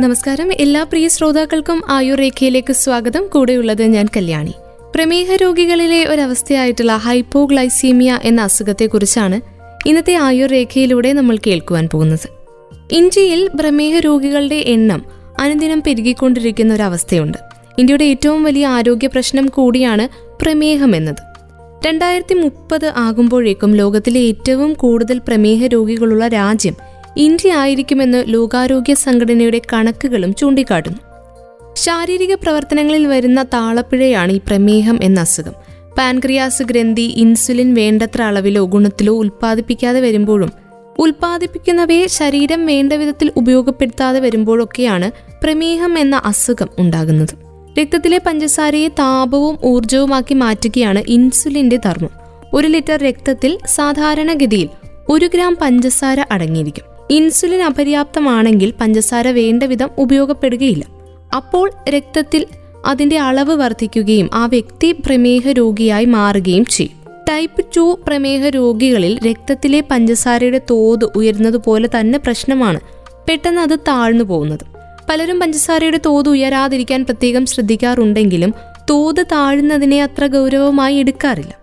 നമസ്കാരം. എല്ലാ പ്രിയ ശ്രോതാക്കൾക്കും ആയുർ രേഖയിലേക്ക് സ്വാഗതം. കൂടെയുള്ളത് ഞാൻ കല്യാണി. പ്രമേഹ രോഗികളിലെ ഒരവസ്ഥയായിട്ടുള്ള ഹൈപ്പോഗ്ലൈസീമിയ എന്ന അസുഖത്തെക്കുറിച്ചാണ് ഇന്നത്തെ ആയുർ രേഖയിലൂടെ നമ്മൾ കേൾക്കുവാൻ പോകുന്നത്. ഇന്ത്യയിൽ പ്രമേഹ രോഗികളുടെ എണ്ണം അനുദിനം പെരുകിക്കൊണ്ടിരിക്കുന്ന ഒരവസ്ഥയുണ്ട്. ഇന്ത്യയുടെ ഏറ്റവും വലിയ ആരോഗ്യ പ്രശ്നം കൂടിയാണ് പ്രമേഹം എന്നത്. രണ്ടായിരത്തി മുപ്പത് ആകുമ്പോഴേക്കും ലോകത്തിലെ ഏറ്റവും കൂടുതൽ പ്രമേഹ രോഗികളുള്ള രാജ്യം ഇന്ത്യ ആയിരിക്കുമെന്ന് ലോകാരോഗ്യ സംഘടനയുടെ കണക്കുകളും ചൂണ്ടിക്കാട്ടുന്നു. ശാരീരിക പ്രവർത്തനങ്ങളിൽ വരുന്ന താളപ്പിഴയാണ് ഈ പ്രമേഹം എന്ന അസുഖം. പാൻക്രിയാസ് ഗ്രന്ഥി ഇൻസുലിൻ വേണ്ടത്ര അളവിലോ ഗുണത്തിലോ ഉൽപ്പാദിപ്പിക്കാതെ വരുമ്പോഴും ഉൽപ്പാദിപ്പിക്കുന്നവയെ ശരീരം വേണ്ട വിധത്തിൽ ഉപയോഗപ്പെടുത്താതെ വരുമ്പോഴൊക്കെയാണ് പ്രമേഹം എന്ന അസുഖം ഉണ്ടാകുന്നത്. രക്തത്തിലെ പഞ്ചസാരയെ താപവും ഊർജവുമാക്കി മാറ്റുകയാണ് ഇൻസുലിന്റെ ധർമ്മം. ഒരു ലിറ്റർ രക്തത്തിൽ സാധാരണഗതിയിൽ ഒരു ഗ്രാം പഞ്ചസാര അടങ്ങിയിരിക്കും. ഇൻസുലിൻ അപര്യാപ്തമാണെങ്കിൽ പഞ്ചസാര വേണ്ട വിധം ഉപയോഗപ്പെടുകയില്ല. അപ്പോൾ രക്തത്തിൽ അതിന്റെ അളവ് വർദ്ധിക്കുകയും ആ വ്യക്തി പ്രമേഹ രോഗിയായി മാറുകയും ചെയ്യും. ടൈപ്പ് ടു പ്രമേഹ രോഗികളിൽ രക്തത്തിലെ പഞ്ചസാരയുടെ തോത് ഉയരുന്നതുപോലെ തന്നെ പ്രശ്നമാണ്. പെട്ടെന്ന് അത് താഴ്ന്നു പോകുന്നത്. പലരും പഞ്ചസാരയുടെ തോത് ഉയരാതിരിക്കാൻ പ്രത്യേകം ശ്രദ്ധിക്കാറുണ്ടെങ്കിലും തോത് താഴുന്നതിനെ അത്ര ഗൗരവമായി എടുക്കാറില്ല.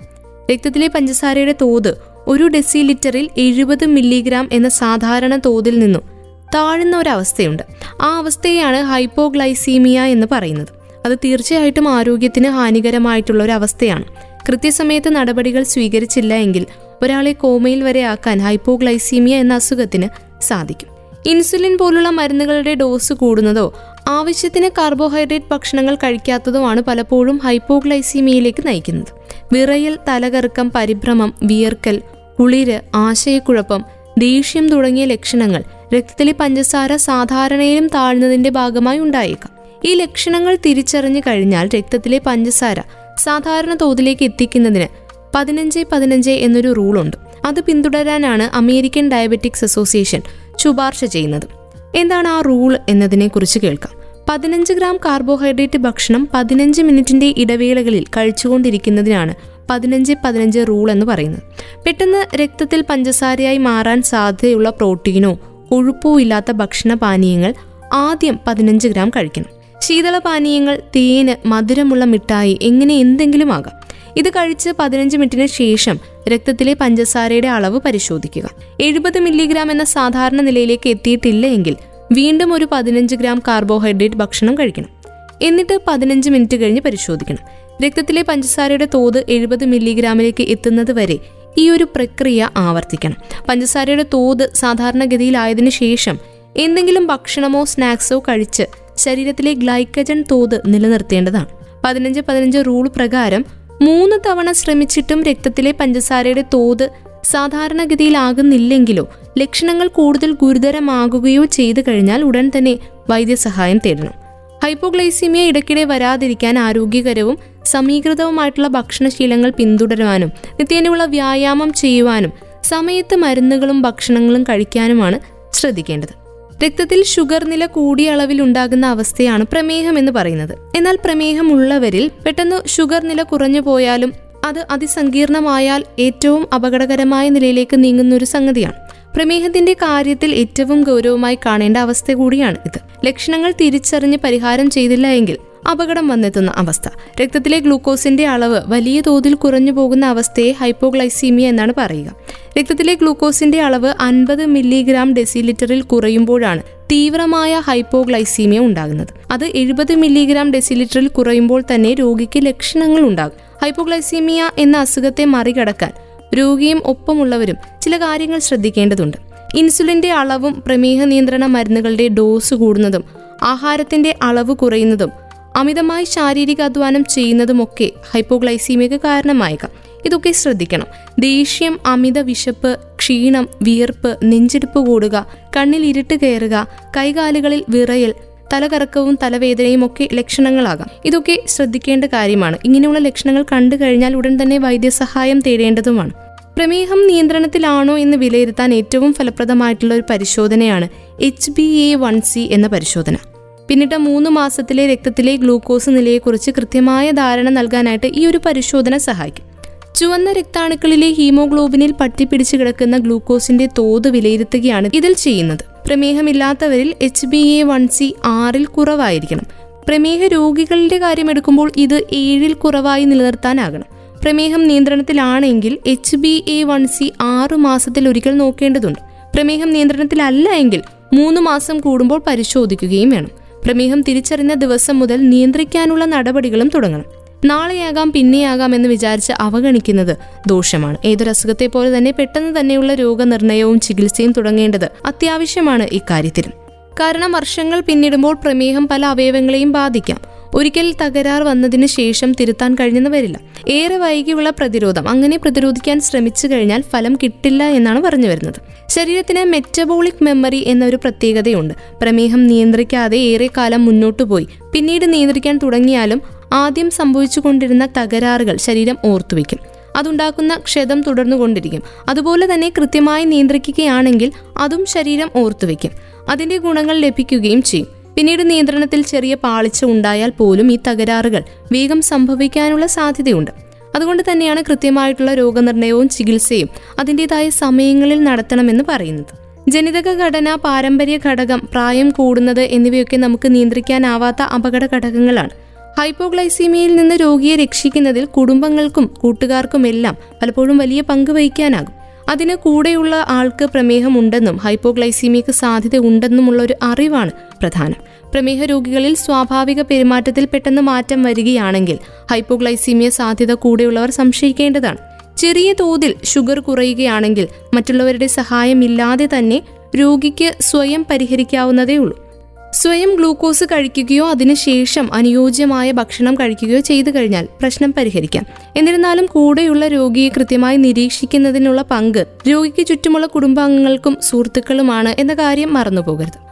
രക്തത്തിലെ പഞ്ചസാരയുടെ തോത് ഒരു ഡെസിലിറ്ററിൽ എഴുപത് മില്ലിഗ്രാം എന്ന സാധാരണ തോതിൽ നിന്നും. താഴ്ന്ന ഒരവസ്ഥയുണ്ട്. ആ അവസ്ഥയാണ് ഹൈപ്പോഗ്ലൈസീമിയ എന്ന് പറയുന്നത്. അത് തീർച്ചയായിട്ടും ആരോഗ്യത്തിന് ഹാനികരമായിട്ടുള്ള ഒരു അവസ്ഥയാണ് കൃത്യസമയത്ത് നടപടികൾ സ്വീകരിച്ചില്ല എങ്കിൽ ഒരാളെ കോമയിൽ വരെ ആക്കാൻ ഹൈപ്പോഗ്ലൈസീമിയ എന്ന അസുഖത്തിന് സാധിക്കും. ഇൻസുലിൻ പോലുള്ള മരുന്നുകളുടെ ഡോസ് കൂടുന്നതോ ആവശ്യത്തിന് കാർബോഹൈഡ്രേറ്റ് ഭക്ഷണങ്ങൾ കഴിക്കാത്തതോ ആണ് പലപ്പോഴും ഹൈപ്പോഗ്ലൈസീമിയയിലേക്ക് നയിക്കുന്നത്. വിറയൽ തലകറക്കം പരിഭ്രമം വിയർക്കൽ കുളിര് ആശയക്കുഴപ്പം ദേഷ്യം തുടങ്ങിയ ലക്ഷണങ്ങൾ രക്തത്തിലെ പഞ്ചസാര സാധാരണയിലും താഴ്ന്നതിന്റെ ഭാഗമായി ഉണ്ടായേക്കാം. ഈ ലക്ഷണങ്ങൾ തിരിച്ചറിഞ്ഞു കഴിഞ്ഞാൽ രക്തത്തിലെ പഞ്ചസാര സാധാരണ തോതിലേക്ക് എത്തിക്കുന്നതിന് പതിനഞ്ച് പതിനഞ്ച് എന്നൊരു റൂൾ ഉണ്ട് അത് പിന്തുടരാനാണ് അമേരിക്കൻ ഡയബറ്റിക്സ് അസോസിയേഷൻ ശുപാർശ ചെയ്യുന്നത്. എന്താണ് ആ റൂൾ എന്നതിനെ കുറിച്ച് കേൾക്കാം. പതിനഞ്ച് ഗ്രാം കാർബോഹൈഡ്രേറ്റ് ഭക്ഷണം പതിനഞ്ച് മിനിറ്റിന്റെ ഇടവേളകളിൽ കഴിച്ചുകൊണ്ടിരിക്കുന്നതിനാണ് പതിനഞ്ച് പതിനഞ്ച് റൂൾ എന്ന് പറയുന്നത് പെട്ടെന്ന് രക്തത്തിൽ പഞ്ചസാരയായി മാറാൻ സാധ്യതയുള്ള പ്രോട്ടീനോ കൊഴുപ്പോ ഇല്ലാത്ത ഭക്ഷണ പാനീയങ്ങൾ ആദ്യം പതിനഞ്ച് ഗ്രാം കഴിക്കണം. ശീതളപാനീയങ്ങൾ തേന് മധുരമുള്ള മിഠായി എങ്ങനെ എന്തെങ്കിലും ആകാം. ഇത് കഴിച്ച് പതിനഞ്ച് മിനിറ്റിന് ശേഷം രക്തത്തിലെ പഞ്ചസാരയുടെ അളവ് പരിശോധിക്കുക. എഴുപത് മില്ലിഗ്രാം എന്ന സാധാരണ നിലയിലേക്ക് എത്തിയിട്ടില്ല എങ്കിൽ വീണ്ടും ഒരു പതിനഞ്ച് ഗ്രാം കാർബോഹൈഡ്രേറ്റ് ഭക്ഷണം കഴിക്കണം. എന്നിട്ട് പതിനഞ്ച് മിനിറ്റ് കഴിഞ്ഞ് പരിശോധിക്കണം. രക്തത്തിലെ പഞ്ചസാരയുടെ തോത് എഴുപത് മില്ലിഗ്രാമിലേക്ക് എത്തുന്നത് വരെ ഈ ഒരു പ്രക്രിയ ആവർത്തിക്കണം. പഞ്ചസാരയുടെ തോത് സാധാരണഗതിയിലായതിനു ശേഷം എന്തെങ്കിലും ഭക്ഷണമോ സ്നാക്സോ കഴിച്ച് ശരീരത്തിലെ ഗ്ലൈക്കജൻ തോത് നിലനിർത്തേണ്ടതാണ്. പതിനഞ്ച് പതിനഞ്ച് റൂൾ പ്രകാരം മൂന്ന് തവണ ശ്രമിച്ചിട്ടും രക്തത്തിലെ പഞ്ചസാരയുടെ തോത് സാധാരണഗതിയിലാകുന്നില്ലെങ്കിലോ ലക്ഷണങ്ങൾ കൂടുതൽ ഗുരുതരമാകുകയോ ചെയ്തു കഴിഞ്ഞാൽ ഉടൻ തന്നെ വൈദ്യസഹായം തേടണം. ഹൈപ്പോഗ്ലൈസീമിയ ഇടയ്ക്കിടെ വരാതിരിക്കാൻ ആരോഗ്യകരവും സമീകൃതവുമായിട്ടുള്ള ഭക്ഷണശീലങ്ങൾ പിന്തുടരുവാനും നിത്യേനയുള്ള വ്യായാമം ചെയ്യുവാനും സമയത്ത് മരുന്നുകളും ഭക്ഷണങ്ങളും കഴിക്കാനുമാണ് ശ്രദ്ധിക്കേണ്ടത്. രക്തത്തിൽ ഷുഗർ നില കൂടിയ അളവിൽ ഉണ്ടാകുന്ന അവസ്ഥയാണ് പ്രമേഹം എന്ന് പറയുന്നത്. എന്നാൽ പ്രമേഹമുള്ളവരിൽ പെട്ടെന്ന് ഷുഗർ നില കുറഞ്ഞു പോയാലും അത് അതിസങ്കീർണമായാൽ ഏറ്റവും അപകടകരമായ നിലയിലേക്ക് നീങ്ങുന്ന ഒരു സംഗതിയാണ്. പ്രമേഹത്തിന്റെ കാര്യത്തിൽ ഏറ്റവും ഗൗരവമായി കാണേണ്ട അവസ്ഥ കൂടിയാണ് ഇത്. ലക്ഷണങ്ങൾ തിരിച്ചറിഞ്ഞ് പരിഹാരം ചെയ്തില്ല എങ്കിൽ അപകടം വന്നെത്തുന്ന അവസ്ഥ. രക്തത്തിലെ ഗ്ലൂക്കോസിന്റെ അളവ് വലിയ തോതിൽ കുറഞ്ഞു പോകുന്ന അവസ്ഥയെ ഹൈപ്പോഗ്ലൈസീമിയ എന്നാണ് പറയുക. രക്തത്തിലെ ഗ്ലൂക്കോസിന്റെ അളവ് അൻപത് മില്ലിഗ്രാം ഡെസിലിറ്ററിൽ കുറയുമ്പോഴാണ് തീവ്രമായ ഹൈപ്പോഗ്ലൈസീമിയ ഉണ്ടാകുന്നത്. അത് എഴുപത് മില്ലിഗ്രാം ഡെസിലിറ്ററിൽ കുറയുമ്പോൾ തന്നെ രോഗിക്ക് ലക്ഷണങ്ങൾ ഉണ്ടാകും. ഹൈപ്പോഗ്ലൈസീമിയ എന്ന അസുഖത്തെ മറികടക്കാൻ രോഗിയും ഒപ്പമുള്ളവരും ചില കാര്യങ്ങൾ ശ്രദ്ധിക്കേണ്ടതുണ്ട്. ഇൻസുലിന്റെ അളവും പ്രമേഹ നിയന്ത്രണ മരുന്നുകളുടെ ഡോസ് കൂടുന്നതും ആഹാരത്തിന്റെ അളവ് കുറയുന്നതും അമിതമായി ശാരീരിക അധ്വാനം ചെയ്യുന്നതുമൊക്കെ ഹൈപ്പോഗ്ലൈസീമിയക്ക് കാരണമായേക്കാം. ഇതൊക്കെ ശ്രദ്ധിക്കണം. ദേഷ്യം അമിത വിശപ്പ് ക്ഷീണം വിയർപ്പ് നെഞ്ചിടിപ്പ് കൂടുക കണ്ണിൽ ഇരുട്ട് കയറുക കൈകാലുകളിൽ വിറയൽ തലകറക്കവും തലവേദനയും ഒക്കെ ലക്ഷണങ്ങളാകാം. ഇതൊക്കെ ശ്രദ്ധിക്കേണ്ട കാര്യമാണ്. ഇങ്ങനെയുള്ള ലക്ഷണങ്ങൾ കണ്ടു കഴിഞ്ഞാൽ ഉടൻ തന്നെ വൈദ്യസഹായം തേടേണ്ടതുമാണ്. പ്രമേഹം നിയന്ത്രണത്തിലാണോ എന്ന് വിലയിരുത്താൻ ഏറ്റവും ഫലപ്രദമായിട്ടുള്ള ഒരു പരിശോധനയാണ് H B A one C എന്ന പരിശോധന. പിന്നിട്ട മൂന്ന് മാസത്തിലെ രക്തത്തിലെ ഗ്ലൂക്കോസ് നിലയെക്കുറിച്ച് കൃത്യമായ ധാരണ നൽകാനായിട്ട് ഈ ഒരു പരിശോധന സഹായിക്കും. ചുവന്ന രക്താണുക്കളിലെ ഹീമോഗ്ലോബിനിൽ പട്ടിപ്പിടിച്ച് കിടക്കുന്ന ഗ്ലൂക്കോസിന്റെ തോത് വിലയിരുത്തുകയാണ് ഇതിൽ ചെയ്യുന്നത്. പ്രമേഹമില്ലാത്തവരിൽ H B A one C ആറിൽ കുറവായിരിക്കണം. പ്രമേഹ രോഗികളുടെ കാര്യം എടുക്കുമ്പോൾ ഇത് ഏഴിൽ കുറവായി നിലനിർത്താനാകണം. പ്രമേഹം നിയന്ത്രണത്തിലാണെങ്കിൽ H B A one C ആറ് മാസത്തിൽ ഒരിക്കൽ നോക്കേണ്ടതുണ്ട്. പ്രമേഹം നിയന്ത്രണത്തിലല്ല എങ്കിൽ മൂന്ന് മാസം കൂടുമ്പോൾ പരിശോധിക്കുകയും വേണം. പ്രമേഹം തിരിച്ചറിഞ്ഞ ദിവസം മുതൽ നിയന്ത്രിക്കാനുള്ള നടപടികളും തുടങ്ങണം. നാളെയാകാം പിന്നെയാകാം എന്ന് വിചാരിച്ച് അവഗണിക്കുന്നത് ദോഷമാണ്. ഏതൊരു അസുഖത്തെ പോലെ തന്നെ പെട്ടെന്ന് തന്നെയുള്ള രോഗനിർണയവും ചികിത്സയും തുടങ്ങേണ്ടത് അത്യാവശ്യമാണ് ഇക്കാര്യത്തിലും. കാരണം വർഷങ്ങൾ പിന്നിടുമ്പോൾ പ്രമേഹം പല അവയവങ്ങളെയും ബാധിക്കാം. ഒരിക്കൽ തകരാർ വന്നതിന് ശേഷം തിരുത്താൻ കഴിഞ്ഞെന്ന് വരില്ല. ഏറെ വൈകിയുള്ള പ്രതിരോധം അങ്ങനെ പ്രതിരോധിക്കാൻ ശ്രമിച്ചു കഴിഞ്ഞാൽ ഫലം കിട്ടില്ല എന്നാണ് പറഞ്ഞു വരുന്നത്. ശരീരത്തിന് മെറ്റബോളിക് മെമ്മറി എന്നൊരു പ്രത്യേകതയുണ്ട്. പ്രമേഹം നിയന്ത്രിക്കാതെ ഏറെ കാലം മുന്നോട്ടു പോയി പിന്നീട് നിയന്ത്രിക്കാൻ തുടങ്ങിയാലും ആദ്യം സംഭവിച്ചുകൊണ്ടിരുന്ന തകരാറുകൾ ശരീരം ഓർത്തുവെക്കും അതുണ്ടാക്കുന്ന ക്ഷതം തുടർന്നുകൊണ്ടിരിക്കും. അതുപോലെ തന്നെ കൃത്യമായി നിയന്ത്രിക്കുകയാണെങ്കിൽ അതും ശരീരം ഓർത്തുവെക്കും അതിന്റെ ഗുണങ്ങൾ ലഭിക്കുകയും ചെയ്യും. പിന്നീട് നിയന്ത്രണത്തിൽ ചെറിയ പാളിച്ച ഉണ്ടായാൽ പോലും ഈ തകരാറുകൾ വേഗം സംഭവിക്കാനുള്ള സാധ്യതയുണ്ട്. അതുകൊണ്ട് തന്നെയാണ് കൃത്യമായിട്ടുള്ള രോഗനിർണയവും ചികിത്സയും അതിന്റെതായ സമയങ്ങളിൽ നടത്തണമെന്ന് പറയുന്നത്. ജനിതക ഘടന പാരമ്പര്യ ഘടകം പ്രായം കൂടുന്നത് എന്നിവയൊക്കെ നമുക്ക് നിയന്ത്രിക്കാനാവാത്ത അപകട ഘടകങ്ങളാണ്. ഹൈപ്പോഗ്ലൈസീമിയയിൽ നിന്ന് രോഗിയെ രക്ഷിക്കുന്നതിൽ കുടുംബങ്ങൾക്കും കൂട്ടുകാർക്കും എല്ലാം പലപ്പോഴും വലിയ പങ്ക് വഹിക്കാനാകും. അതിന് കൂടെയുള്ള ആൾക്ക് പ്രമേഹമുണ്ടെന്നും ഹൈപ്പോഗ്ലൈസീമിയക്ക് സാധ്യത ഉണ്ടെന്നുമുള്ള ഒരു അറിവാണ് പ്രധാനം. പ്രമേഹ രോഗികളിൽ സ്വാഭാവിക പെരുമാറ്റത്തിൽ പെട്ടെന്ന് മാറ്റം വരികയാണെങ്കിൽ ഹൈപ്പോഗ്ലൈസീമിയ സാധ്യത കൂടെയുള്ളവർ സംശയിക്കേണ്ടതാണ്. ചെറിയ തോതിൽ ഷുഗർ കുറയുകയാണെങ്കിൽ മറ്റുള്ളവരുടെ സഹായമില്ലാതെ തന്നെ രോഗിക്ക് സ്വയം പരിഹരിക്കാവുന്നതേ ഉള്ളൂ സ്വയം ഗ്ലൂക്കോസ് കഴിക്കുകയോ അതിനുശേഷം അനുയോജ്യമായ ഭക്ഷണം കഴിക്കുകയോ ചെയ്തു കഴിഞ്ഞാൽ പ്രശ്നം പരിഹരിക്കാം. എന്നിരുന്നാലും കൂടെയുള്ള രോഗിയെ കൃത്യമായി നിരീക്ഷിക്കുന്നതിനുള്ള പങ്ക് രോഗിക്ക് ചുറ്റുമുള്ള കുടുംബാംഗങ്ങൾക്കും സുഹൃത്തുക്കളുമാണ് എന്ന കാര്യം മറന്നുപോകരുത്.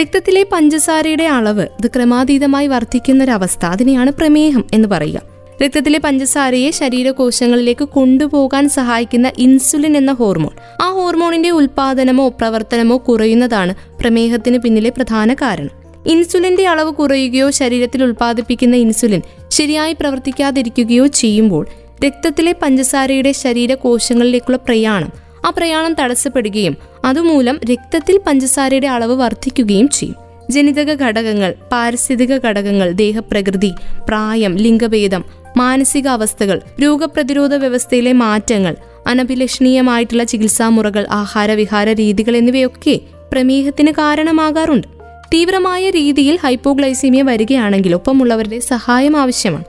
രക്തത്തിലെ പഞ്ചസാരയുടെ അളവ് ഇത് ക്രമാതീതമായി വർദ്ധിക്കുന്നൊരവസ്ഥ അതിനെയാണ് പ്രമേഹം എന്ന് പറയുക. രക്തത്തിലെ പഞ്ചസാരയെ ശരീരകോശങ്ങളിലേക്ക് കൊണ്ടുപോകാൻ സഹായിക്കുന്ന ഇൻസുലിൻ എന്ന ഹോർമോൺ. ആ ഹോർമോണിന്റെ ഉൽപാദനമോ പ്രവർത്തനമോ കുറയുന്നതാണ് പ്രമേഹത്തിന് പിന്നിലെ പ്രധാന കാരണം. ഇൻസുലിന്റെ അളവ് കുറയുകയോ ശരീരത്തിൽ ഉൽപ്പാദിപ്പിക്കുന്ന ഇൻസുലിൻ ശരിയായി പ്രവർത്തിക്കാതിരിക്കുകയോ ചെയ്യുമ്പോൾ രക്തത്തിലെ പഞ്ചസാരയുടെ ശരീരകോശങ്ങളിലേക്കുള്ള പ്രയാണം ആ പ്രയാണം തടസ്സപ്പെടുകയും അതുമൂലം രക്തത്തിൽ പഞ്ചസാരയുടെ അളവ് വർദ്ധിക്കുകയും ചെയ്യും. ജനിതക ഘടകങ്ങൾ പാരിസ്ഥിതിക ഘടകങ്ങൾ ദേഹപ്രകൃതി പ്രായം ലിംഗഭേദം മാനസികാവസ്ഥകൾ രോഗപ്രതിരോധ വ്യവസ്ഥയിലെ മാറ്റങ്ങൾ അനഭിലഷണീയമായിട്ടുള്ള ചികിത്സാമുറകൾ ആഹാരവിഹാര രീതികൾ എന്നിവയൊക്കെ പ്രമേഹത്തിന് കാരണമാകാറുണ്ട്. തീവ്രമായ രീതിയിൽ ഹൈപ്പോഗ്ലൈസീമിയ വരികയാണെങ്കിൽ ഒപ്പമുള്ളവരുടെ സഹായം ആവശ്യമാണ്.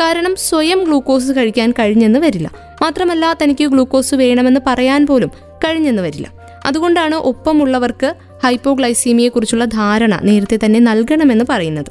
കാരണം സ്വയം ഗ്ലൂക്കോസ് കഴിക്കാൻ കഴിഞ്ഞെന്ന് വരില്ല. മാത്രമല്ല തനിക്ക് ഗ്ലൂക്കോസ് വേണമെന്ന് പറയാൻ പോലും കഴിഞ്ഞെന്ന് വരില്ല. അതുകൊണ്ടാണ് ഒപ്പമുള്ളവർക്ക് ഹൈപ്പോഗ്ലൈസീമിയെക്കുറിച്ചുള്ള ധാരണ നേരത്തെ തന്നെ നൽകണമെന്ന് പറയുന്നത്.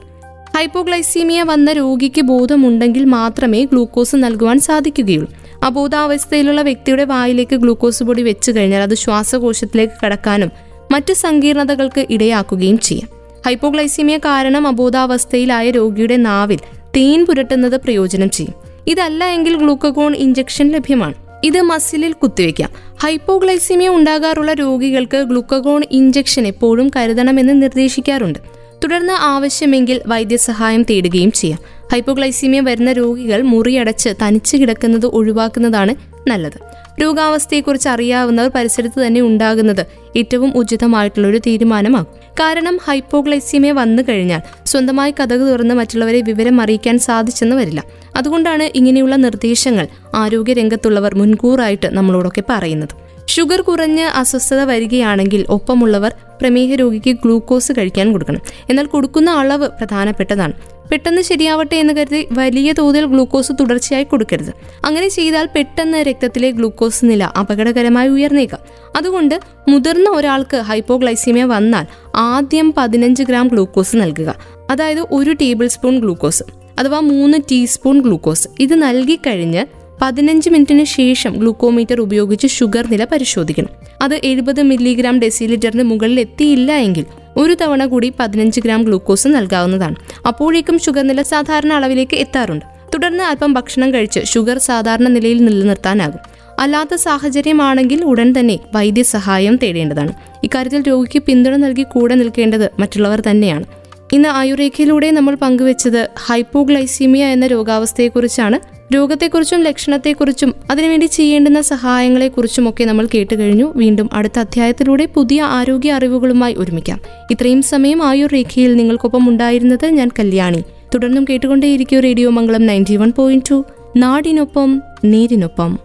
ഹൈപ്പോഗ്ലൈസീമിയ വന്ന രോഗിക്ക് ബോധമുണ്ടെങ്കിൽ മാത്രമേ ഗ്ലൂക്കോസ് നൽകുവാൻ സാധിക്കുകയുള്ളൂ. അബോധാവസ്ഥയിലുള്ള വ്യക്തിയുടെ വായിലേക്ക് ഗ്ലൂക്കോസ് പൊടി വെച്ചു കഴിഞ്ഞാൽ അത് ശ്വാസകോശത്തിലേക്ക് കടക്കാനും മറ്റ് സങ്കീർണതകൾക്ക് ഇടയാക്കുകയും ചെയ്യാം. ഹൈപ്പോഗ്ലൈസീമിയ കാരണം അബോധാവസ്ഥയിലായ രോഗിയുടെ നാവിൽ തേൻ പുരട്ടുന്നത് പ്രയോജനം ചെയ്യും. ഇതല്ല എങ്കിൽ ഗ്ലൂക്കോൺ ഇഞ്ചക്ഷൻ ലഭ്യമാണ്. ഇത് മസിലിൽ കുത്തിവെക്കാം ഹൈപ്പോഗ്ലൈസീമിയ ഉണ്ടാകാറുള്ള രോഗികൾക്ക് ഗ്ലൂക്കോൺ ഇഞ്ചക്ഷൻ എപ്പോഴും കരുതണമെന്ന് നിർദ്ദേശിക്കാറുണ്ട്. തുടർന്ന് ആവശ്യമെങ്കിൽ വൈദ്യസഹായം തേടുകയും ചെയ്യാം. ഹൈപ്പോഗ്ലൈസീമിയ വരുന്ന രോഗികൾ മുറിയടച്ച് തനിച്ച് കിടക്കുന്നത് ഒഴിവാക്കുന്നതാണ് നല്ലത്. രോഗാവസ്ഥയെക്കുറിച്ച് അറിയാവുന്നവർ പരിസരത്ത് തന്നെ ഉണ്ടാകുന്നത് ഏറ്റവും ഉചിതമായിട്ടുള്ളൊരു തീരുമാനമാകും. കാരണം ഹൈപ്പോഗ്ലൈസീമിയ വന്നു കഴിഞ്ഞാൽ സ്വന്തമായി കഥക് തുറന്ന് മറ്റുള്ളവരെ വിവരം അറിയിക്കാൻ സാധിച്ചെന്ന് വരില്ല. അതുകൊണ്ടാണ് ഇങ്ങനെയുള്ള നിർദ്ദേശങ്ങൾ ആരോഗ്യരംഗത്തുള്ളവർ മുൻകൂറായിട്ട് നമ്മളോടൊക്കെ പറയുന്നത്. ഷുഗർ കുറഞ്ഞ് അസ്വസ്ഥത വരികയാണെങ്കിൽ ഒപ്പമുള്ളവർ പ്രമേഹ രോഗിക്ക് ഗ്ലൂക്കോസ് കഴിക്കാൻ കൊടുക്കണം. എന്നാൽ കൊടുക്കുന്ന അളവ് പ്രധാനപ്പെട്ടതാണ്. പെട്ടെന്ന് ശരിയാവട്ടെ എന്ന് കരുതി വലിയ തോതിൽ ഗ്ലൂക്കോസ് തുടർച്ചയായി കൊടുക്കരുത്. അങ്ങനെ ചെയ്താൽ പെട്ടെന്ന് രക്തത്തിലെ ഗ്ലൂക്കോസ് നില അപകടകരമായി ഉയർന്നേക്കാം. അതുകൊണ്ട് മുതിർന്ന ഒരാൾക്ക് ഹൈപ്പോഗ്ലൈസീമിയ വന്നാൽ ആദ്യം പതിനഞ്ച് ഗ്രാം ഗ്ലൂക്കോസ് നൽകുക. അതായത് ഒരു ടേബിൾ സ്പൂൺ ഗ്ലൂക്കോസ് അഥവാ മൂന്ന് ടീസ്പൂൺ ഗ്ലൂക്കോസ്. ഇത് നൽകിക്കഴിഞ്ഞ് പതിനഞ്ച് മിനിറ്റിന് ശേഷം ഗ്ലൂക്കോമീറ്റർ ഉപയോഗിച്ച് ഷുഗർ നില പരിശോധിക്കണം. അത് എഴുപത് മില്ലിഗ്രാം ഡെസിലിറ്ററിന് മുകളിൽ എത്തിയില്ല എങ്കിൽ ഒരു തവണ കൂടി പതിനഞ്ച് ഗ്രാം ഗ്ലൂക്കോസ് നൽകാവുന്നതാണ്. അപ്പോഴേക്കും ഷുഗർ നില സാധാരണ അളവിലേക്ക് എത്താറുണ്ട്. തുടർന്ന് അല്പം ഭക്ഷണം കഴിച്ച് ഷുഗർ സാധാരണ നിലയിൽ നിലനിർത്താനാകും. അല്ലാത്ത സാഹചര്യമാണെങ്കിൽ ഉടൻ തന്നെ വൈദ്യസഹായം തേടേണ്ടതാണ്. ഇക്കാര്യത്തിൽ രോഗിക്ക് പിന്തുണ നൽകി കൂടെ നിൽക്കേണ്ടത് മറ്റുള്ളവർ തന്നെയാണ്. ഇന്ന് ആയുർരേഖയിലൂടെ നമ്മൾ പങ്കുവച്ചത് ഹൈപ്പോഗ്ലൈസീമിയ എന്ന രോഗാവസ്ഥയെക്കുറിച്ചാണ്. രോഗത്തെക്കുറിച്ചും ലക്ഷണത്തെക്കുറിച്ചും അതിനുവേണ്ടി ചെയ്യേണ്ടുന്ന സഹായങ്ങളെക്കുറിച്ചുമൊക്കെ നമ്മൾ കേട്ടു കഴിഞ്ഞു വീണ്ടും അടുത്ത അധ്യായത്തിലൂടെ പുതിയ ആരോഗ്യ അറിവുകളുമായി ഒരുമിക്കാം. ഇത്രയും സമയം ആയുർ രേഖയിൽ നിങ്ങൾക്കൊപ്പം ഉണ്ടായിരുന്നത് ഞാൻ കല്യാണി. തുടർന്നും കേട്ടുകൊണ്ടേയിരിക്കും radio Mangalam ninety one point two. നാടിനൊപ്പം നേരിനൊപ്പം.